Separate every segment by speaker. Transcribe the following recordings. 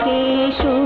Speaker 1: Cashew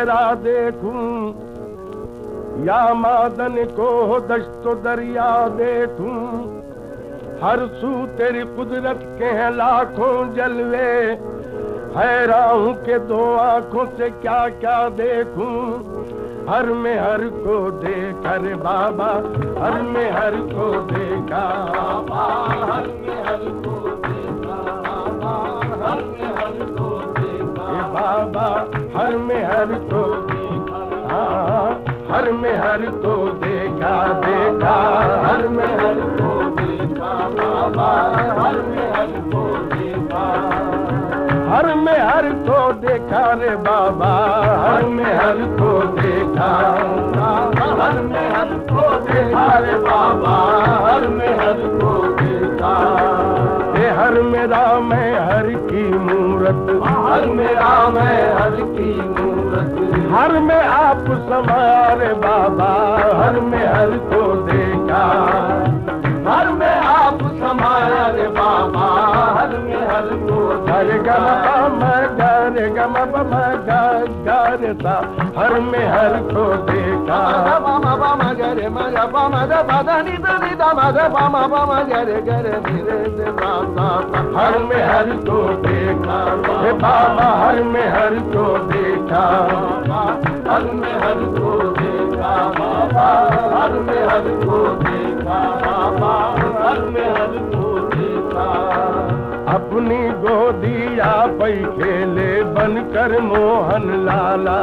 Speaker 1: सहरा देखूँ, या मादन को दस्तो दरिया देखूँ। हर सू तेरी कुदरत के हैं लाखों जलवे, हैरान के दो आँखों से क्या क्या देखूँ। हर में हर को देखा रे बाबा, हर में हर को देखा बाबा, हर में हर को बाबा हर में हर को देखा। हर में हर को देखा देखा। हर में हर को देखा बाबा हर में हर को देखा। हर में हर को देखा रे बाबा हर में हर को देखा। हर में हर को देखा रे बाबा हर में हर को देखा हर मेरा मैं हर की मूरत। हर मेरा मैं हर की मूरत। हर में आप समारे बाबा। हर में हर को देखा। हर में आप समारे बाबा। हर में हर को हर गम गर गम पम। गर हर में हर को
Speaker 2: देरा बादा बाबा घर घर दीरे
Speaker 1: हर में हर को देखा बाबा हर में हर को देखा
Speaker 2: हर में हर को देखा बाबा हर में हर को देखा बाबा हर में हर को देखा
Speaker 1: अपनी गोदिया पै खेले बनकर मोहन लाला।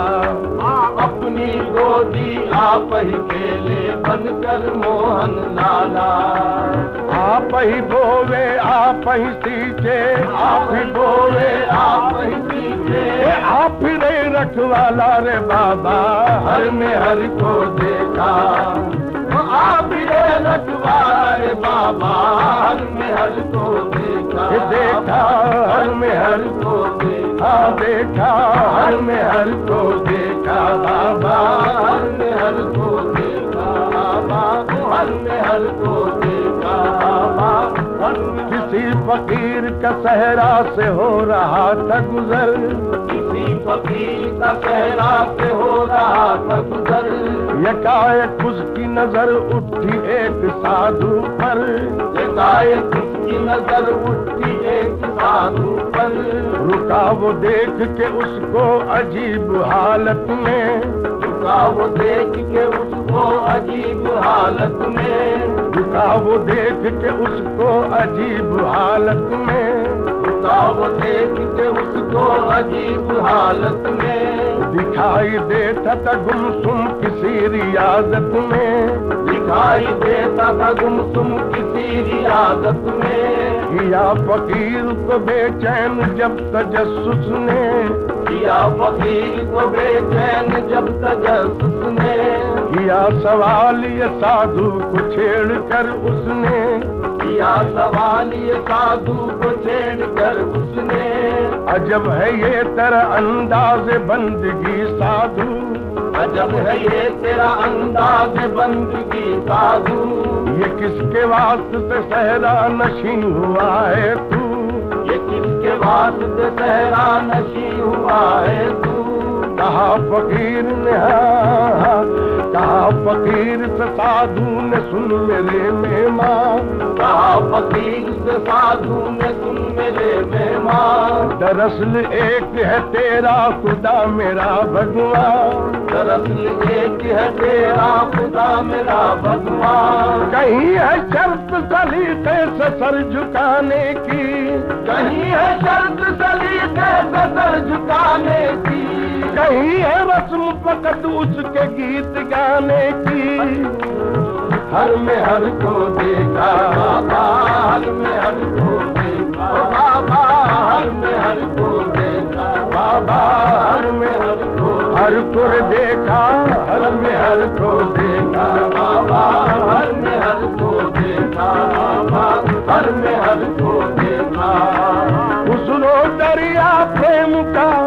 Speaker 2: अपनी गोदी आप ही खेले बनकर मोहन लाला।
Speaker 1: आप ही बोवे आप ही सींचे।
Speaker 2: आप ही बोले आप ही सीखे
Speaker 1: आप ही रे रखवाला रे बाबा।
Speaker 2: हर में हर को देखा। आप ही रखवारे बाबा। हर में हर को देखा
Speaker 1: हाँ देखा हर में हर को देखा बाबा।
Speaker 2: हर में
Speaker 1: किसी फकीर का सहरा से हो रहा था गुजर।
Speaker 2: किसी फकीर का सहरा से हो रहा था गुजर।
Speaker 1: यकायक उसकी नजर उठी एक साधु पर।
Speaker 2: एकाएक उसकी नजर उठी एक साधु पर
Speaker 1: रुका वो देख के उसको अजीब हालत में।
Speaker 2: रुका वो देख के उसको अजीब हालत में।
Speaker 1: रुका वो देख के उसको अजीब हालत में।
Speaker 2: रुका वो देख के उसको अजीब हालत में।
Speaker 1: दिखाई देता था गुमसुम किसी रियाजत में।
Speaker 2: दिखाई देता था गुमसुम रियादत में।
Speaker 1: किया फकीर को बेचैन जब तजस्सुस ने।
Speaker 2: किया फकीर को बेचैन जब तजस्सुस ने।
Speaker 1: किया सवाल ये साधु को छेड़ कर उसने।
Speaker 2: किया सवाल ये साधु को छेड़ कर उसने।
Speaker 1: अजब है ये तेरा अंदाज बंदगी साधु।
Speaker 2: अजब है ये तेरा अंदाज बंदगी साधु।
Speaker 1: ये किसके वास्ते सहरा नशी हुआ है तू?
Speaker 2: ये किसके वास्ते सहरा नशी हुआ है तू?
Speaker 1: कहा फकीर ने हाँ, हाँ, कहा, फकीर से साधु ने सुन मेरे मेहमान।
Speaker 2: कहा, फकीर से साधु ने सुन मेरे मेहमान।
Speaker 1: दरअसल एक है तेरा खुदा मेरा भगवान।
Speaker 2: दरअसल एक है तेरा खुदा मेरा भगवान।
Speaker 1: कहीं है शर्त सलीके से सर झुकाने की?
Speaker 2: कहीं है शर्त सलीके से सर झुकाने की?
Speaker 1: कहीं है रस्म फकत उसके गीत गाने की। हर में हर को देखा,
Speaker 2: बाबा, हर में हर को देखा, बाबा, हर में हर को देखा,
Speaker 1: बाबा, हर में
Speaker 2: हर को
Speaker 1: हर को देखा, हर में हर को देखा,
Speaker 2: बाबा, हर में हर को देखा, बाबा, हर में हर को देखा।
Speaker 1: उसनो दरिया, प्रेम का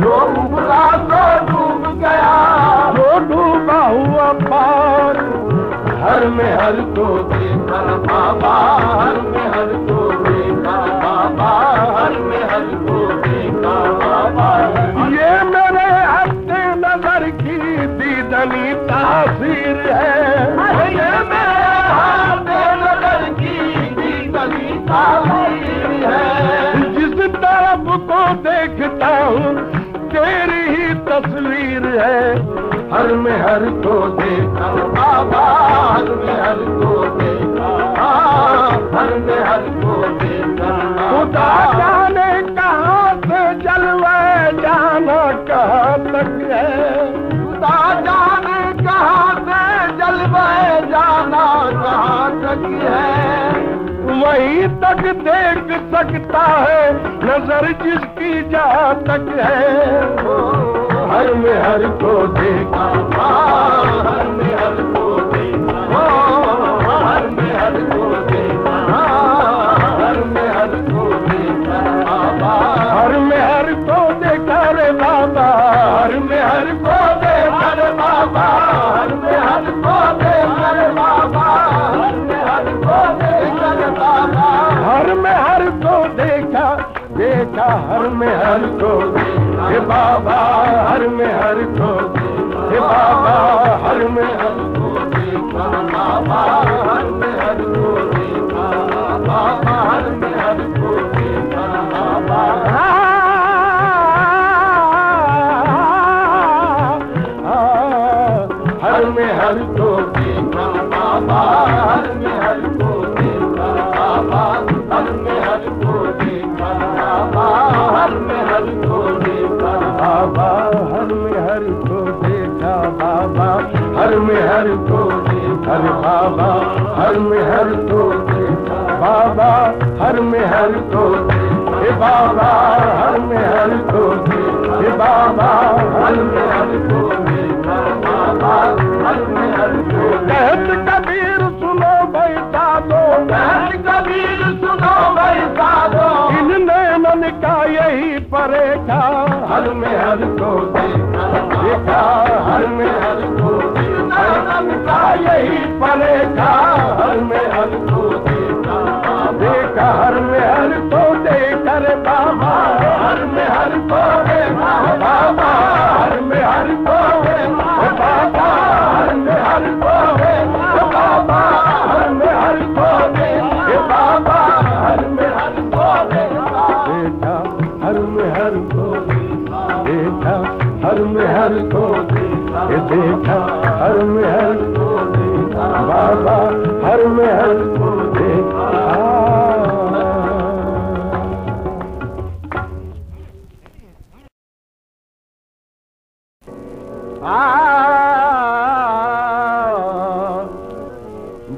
Speaker 1: डूम गा डूम
Speaker 2: हर में हर को देखा बाबा
Speaker 1: देखता हूँ, तेरी ही तस्वीर है।
Speaker 2: हर में हर को देखा, बाबा, हर में हर को देखा, हर में हर को देखा।
Speaker 1: खुदा जाने कहाँ से जलवा जाना कहाँ तक है।
Speaker 2: खुदा जाने कहाँ से जलवा जाना कहाँ तक है।
Speaker 1: वहीं तक देख सकता है, नज़र जिसकी जा तक है।
Speaker 2: हर में हर को देखा हर में हर को देखा हर में हर को में हर को देखा
Speaker 1: देखा हर में हर को हे बाबा हर में हर को हे बाबा हर में हर
Speaker 2: को देखा। बाबा हर में हर को में हर बाबा
Speaker 1: हर में हर
Speaker 2: देखा बाबा हर में हर को
Speaker 1: हे बाबा हर में हर को हे बाबा हर में हर को
Speaker 2: देखा बाबा हर में हर को
Speaker 1: कहत कबीर सुनो दो
Speaker 2: कहत कबीर सुनो भाई साधो।
Speaker 1: इन नैनन का यही परेखा
Speaker 2: हर में हर देखा
Speaker 1: में का यही पले
Speaker 2: घर में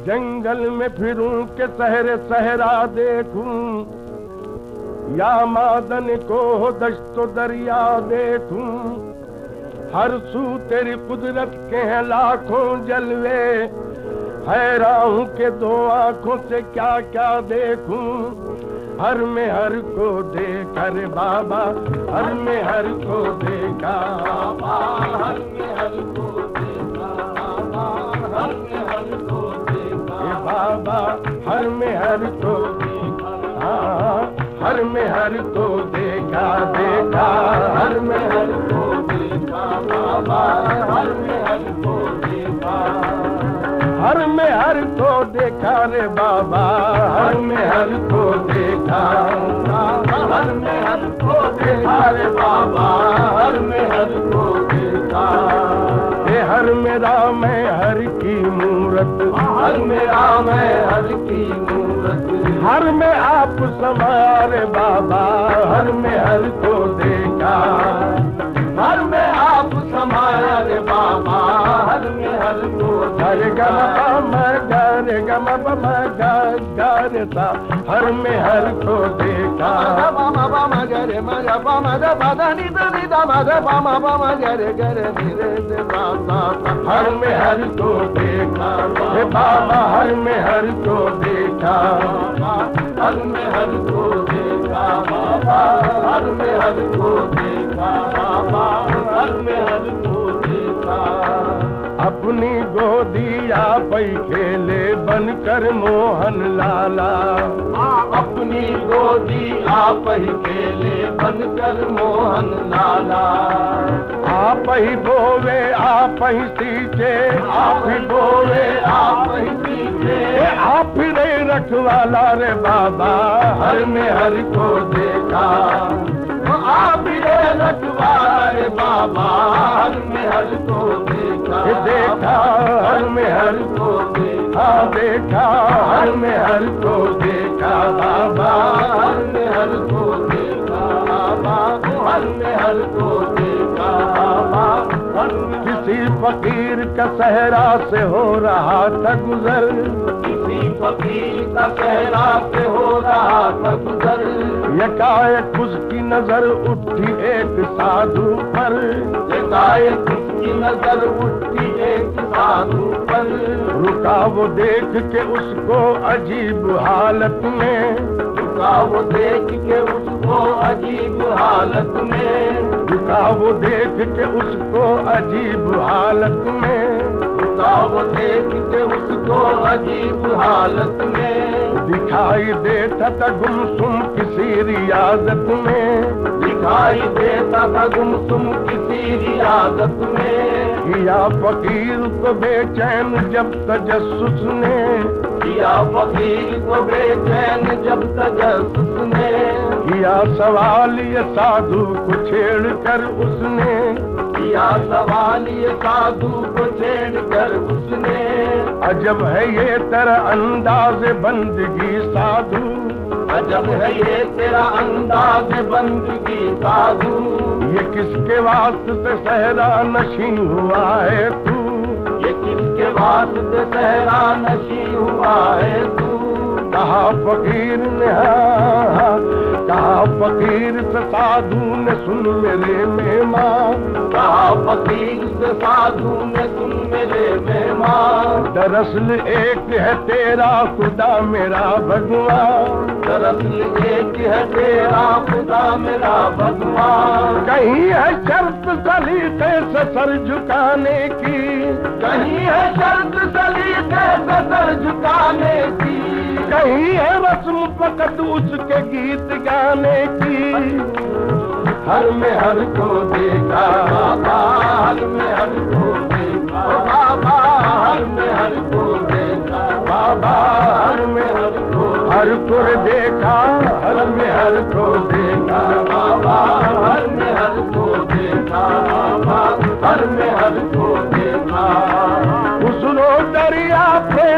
Speaker 1: जंगल में फिरूं के सहरे सहरा देखूँ। या मादन को दश्तो दरिया देखूँ। हर सू तेरी कुदरत के हैं लाखों जलवे। हैरान के दो आँखों से क्या क्या देखूँ। हर में हर को देख रे बाबा, हर में हर को देखा
Speaker 2: हर में हर को
Speaker 1: बाबा हर में हर को हाँ, हर में हर तो देखा देखा। हर में हर को
Speaker 2: देखा बाबा हर में हर को देखा।
Speaker 1: हर में हर को देखा रे बाबा हर में हर तो देखा।
Speaker 2: हर में हर तो देखा रे बाबा हर में हर को देखा
Speaker 1: हर मैं की मूरत
Speaker 2: हर मैं हर की मूरत।
Speaker 1: हर में आप समाया रे बाबा हर में हर को देखा।
Speaker 2: हर में आप बाबा हर में हर को
Speaker 1: गम पम गर गम पम गर सा हर में हर को देखा।
Speaker 2: गरे मग पम पद नि द मद पम पम गरे गरे धीरे से बाबा
Speaker 1: हर में हर को देखा। हे बाबा हर में हर को देखा।
Speaker 2: हर में हर को देखा बाबा हर में हर को देखा बाबा हर में हर को देखा
Speaker 1: अपनी गोदिया पै खेले बनकर मोहन लाला।
Speaker 2: अपनी गोदी आप ही खेले बनकर मोहन लाला।
Speaker 1: आप ही बोवे आप ही सींचे।
Speaker 2: आप ही बोले आप ही पीछे
Speaker 1: आप ही रखवाला रे बाबा।
Speaker 2: हर में हर को देखा। ही रखबा बाबा हल में हर
Speaker 1: पो बेटा हल में हर पेखा बेटा हल में हर पौधे खां बाबा
Speaker 2: हर पोधा को
Speaker 1: किसी फकीर का सहरा से हो रहा था गुजर।
Speaker 2: किसी फकीर का सहरा से हो रहा था गुजर।
Speaker 1: यकायक उसकी नज़र उठी एक साधु पर।
Speaker 2: एकाएक उसकी नज़र उठी एक साधु पर।
Speaker 1: रुका वो देख के उसको अजीब हालत में।
Speaker 2: रुका वो देख के उसको अजीब हालत में।
Speaker 1: रुका वो देख के उसको अजीब हालत में।
Speaker 2: रुका वो देख के उसको अजीब हालत में।
Speaker 1: दिखाई देता था गुमसुम किसी रियाजत में।
Speaker 2: दिखाई देता था गुमसुम किसी रियाजत में।
Speaker 1: किया फकीर को बेचैन जब तजस्सुस ने।
Speaker 2: किया फकीर को बेचैन जब तजस्सुस ने।
Speaker 1: किया सवाल ये साधु को छेड़ कर उसने।
Speaker 2: किया सवाल ये साधु को छेड़ कर उसने।
Speaker 1: अजब है ये तेरा अंदाज बंदगी साधु।
Speaker 2: अजब है ये तेरा अंदाज बंदगी साधु।
Speaker 1: ये किसके वास्ते से सहरा नशीन हुआ है तू?
Speaker 2: किसके वास्ते सहरा नशी हुआ है
Speaker 1: कहा फकीर ने हाँ, कहा फकीर से साधु ने सुन मेरे मेहमान।
Speaker 2: कहा फकीर से साधु ने सुन मेरे मेहमान।
Speaker 1: दरअसल एक है तेरा खुदा मेरा भगवान।
Speaker 2: दरअसल एक है तेरा खुदा मेरा भगवान।
Speaker 1: कहीं है शर्त सलीके से सर झुकाने की?
Speaker 2: कहीं है शर्त सलीके से सर झुकाने की?
Speaker 1: कहीं है रस्म फकत उसके गीत गाने की।
Speaker 2: हर में हर को देखा बाबा हर में हर को देखा बाबा हर में हर को देखा बाबा हर में हर को
Speaker 1: हर पुर देखा हर में हर को देखा
Speaker 2: बाबा हर में हर को देखा बाबा हर में हर को देखा।
Speaker 1: उसरो दरिया प्रेम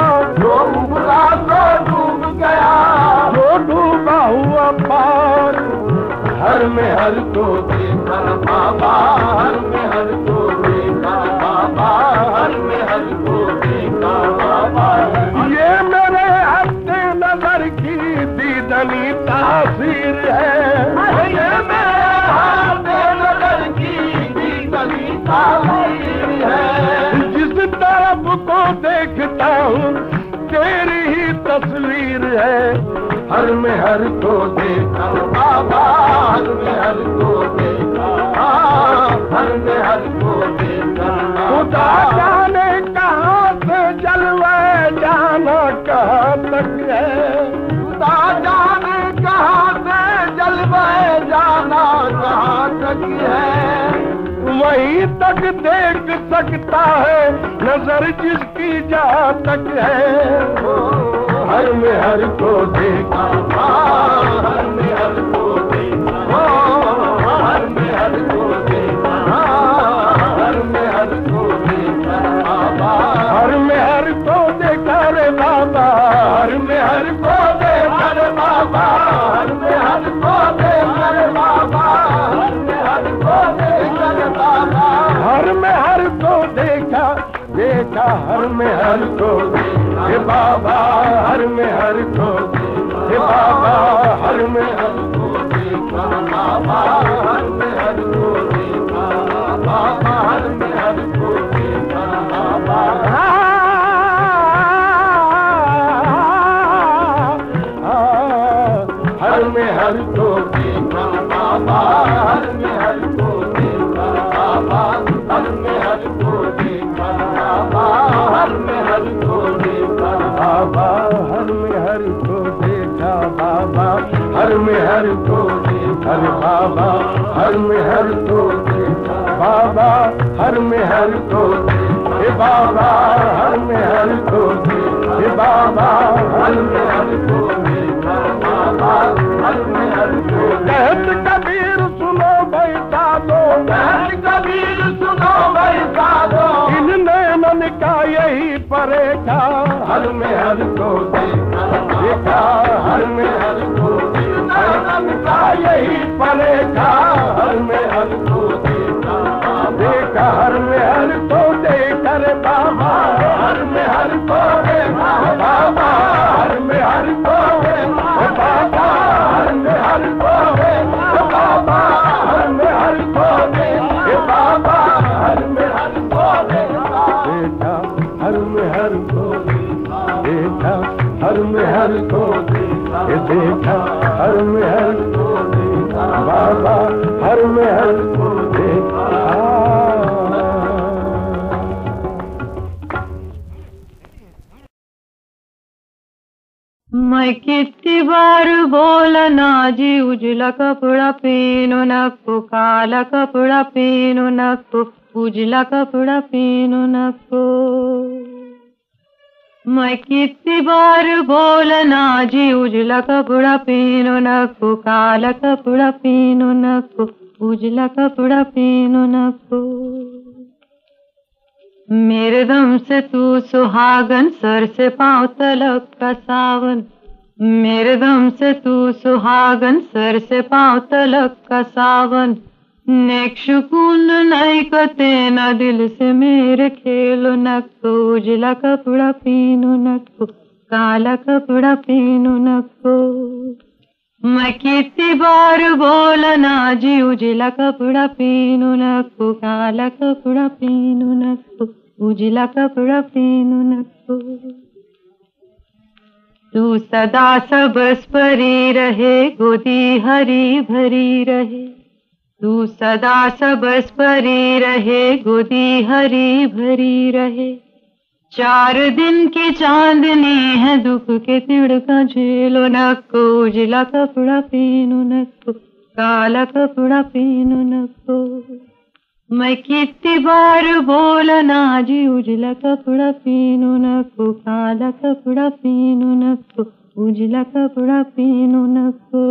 Speaker 2: हर को देखा बाबा हर में, हर को देखा बाबा हर में, हर को देखा बाबा
Speaker 1: ये मेरे हफ़्ते नज़र की दीदनी तासीर है।
Speaker 2: ये मेरे हाथ नज़र की दीदनी तासीर है।
Speaker 1: जिस तरफ़ को देखता हूँ, तेरी ही तस्वीर है।
Speaker 2: हर में हर को देखा। बाबा हर में हर को देखा। हर में हर को देखा।
Speaker 1: खुदा जाने कहाँ से जलवे जाना कहाँ तक है।
Speaker 2: खुदा जाने कहाँ से जलवे जाना कहाँ तक है।
Speaker 1: वही तक देख सकता है नज़र जिसकी जहाँ तक है। हर में हर को
Speaker 2: हर में हर को देखा हर में हर को देखा हर बाबा
Speaker 1: हर में हर को देखा रे बाबा
Speaker 2: हर में हर को देखा रे बाबा हर में हर बाबा हर में हर को
Speaker 1: हर में हर को बाबा हर में हर हे बाबा हर में हर
Speaker 2: देखा बाबा बाबा हर में हर बाबा
Speaker 1: हर में
Speaker 2: बाबा हर में हर
Speaker 1: हे बाबा हर में हर को हे बाबा हर में हर को
Speaker 2: देखा बाबा हर में हर को
Speaker 1: कहत कबीर सुनो भाई साधो
Speaker 2: कहत कबीर सुनो भाई
Speaker 1: नैनन का यही परेखा
Speaker 2: हर में हर को देखा
Speaker 1: देखा हर में हर को
Speaker 2: का यही परेखा हर में हर को देखा
Speaker 1: हर में हर को देखा रे बाबा
Speaker 2: हर में हर को देखा बाबा हर में हर को देखा बाबा हर में हर को देखा बाबा हर में हर को देखा बाबा हर में हर को देखा
Speaker 1: देखा हर में हर को देखा हर में हर को ये देखा, हर में हर को देखा, बाबा, हर में हर को देखा।
Speaker 3: मैं कितनी बार बोलना जी उजला कपड़ा पहनो नको काला कपड़ा पहनो नको उजला कपड़ा पहनो नको मैं कितनी बार बोलना जी उजला कपड़ा पहनो नको काला कपड़ा पहनो नको उजला कपड़ा पहनो नको मेरे दम से तू सुहागन, सर से पाँव तलक का सावन। मेरे दम से तू सुहागन, सर से पाँव तलक का सावन। नेक सुकून कते न दिल से मेरे खेलो नको उजला कपड़ा पीनो नको काला कपड़ा पीनो नको मैं कितनी बार बोलना जी उजला कपड़ा पीनो नको काला कपड़ा पीनो नको उजला कपड़ा पीनो नको तू सदा सबस परी रहे, गोदी हरी भरी रहे। तू सदा सबस परी रहे, गोदी हरी भरी रहे। चार दिन की चांदनी है, दुख के तिड़का झेलो नको उजला कपड़ा पीनो नको, काला कपड़ा पीनो नको। मैं कितनी बार बोलना जी, उजला कपड़ा पीनो नको, काला कपड़ा पीनो नको, उजला कपड़ा पीनो नको।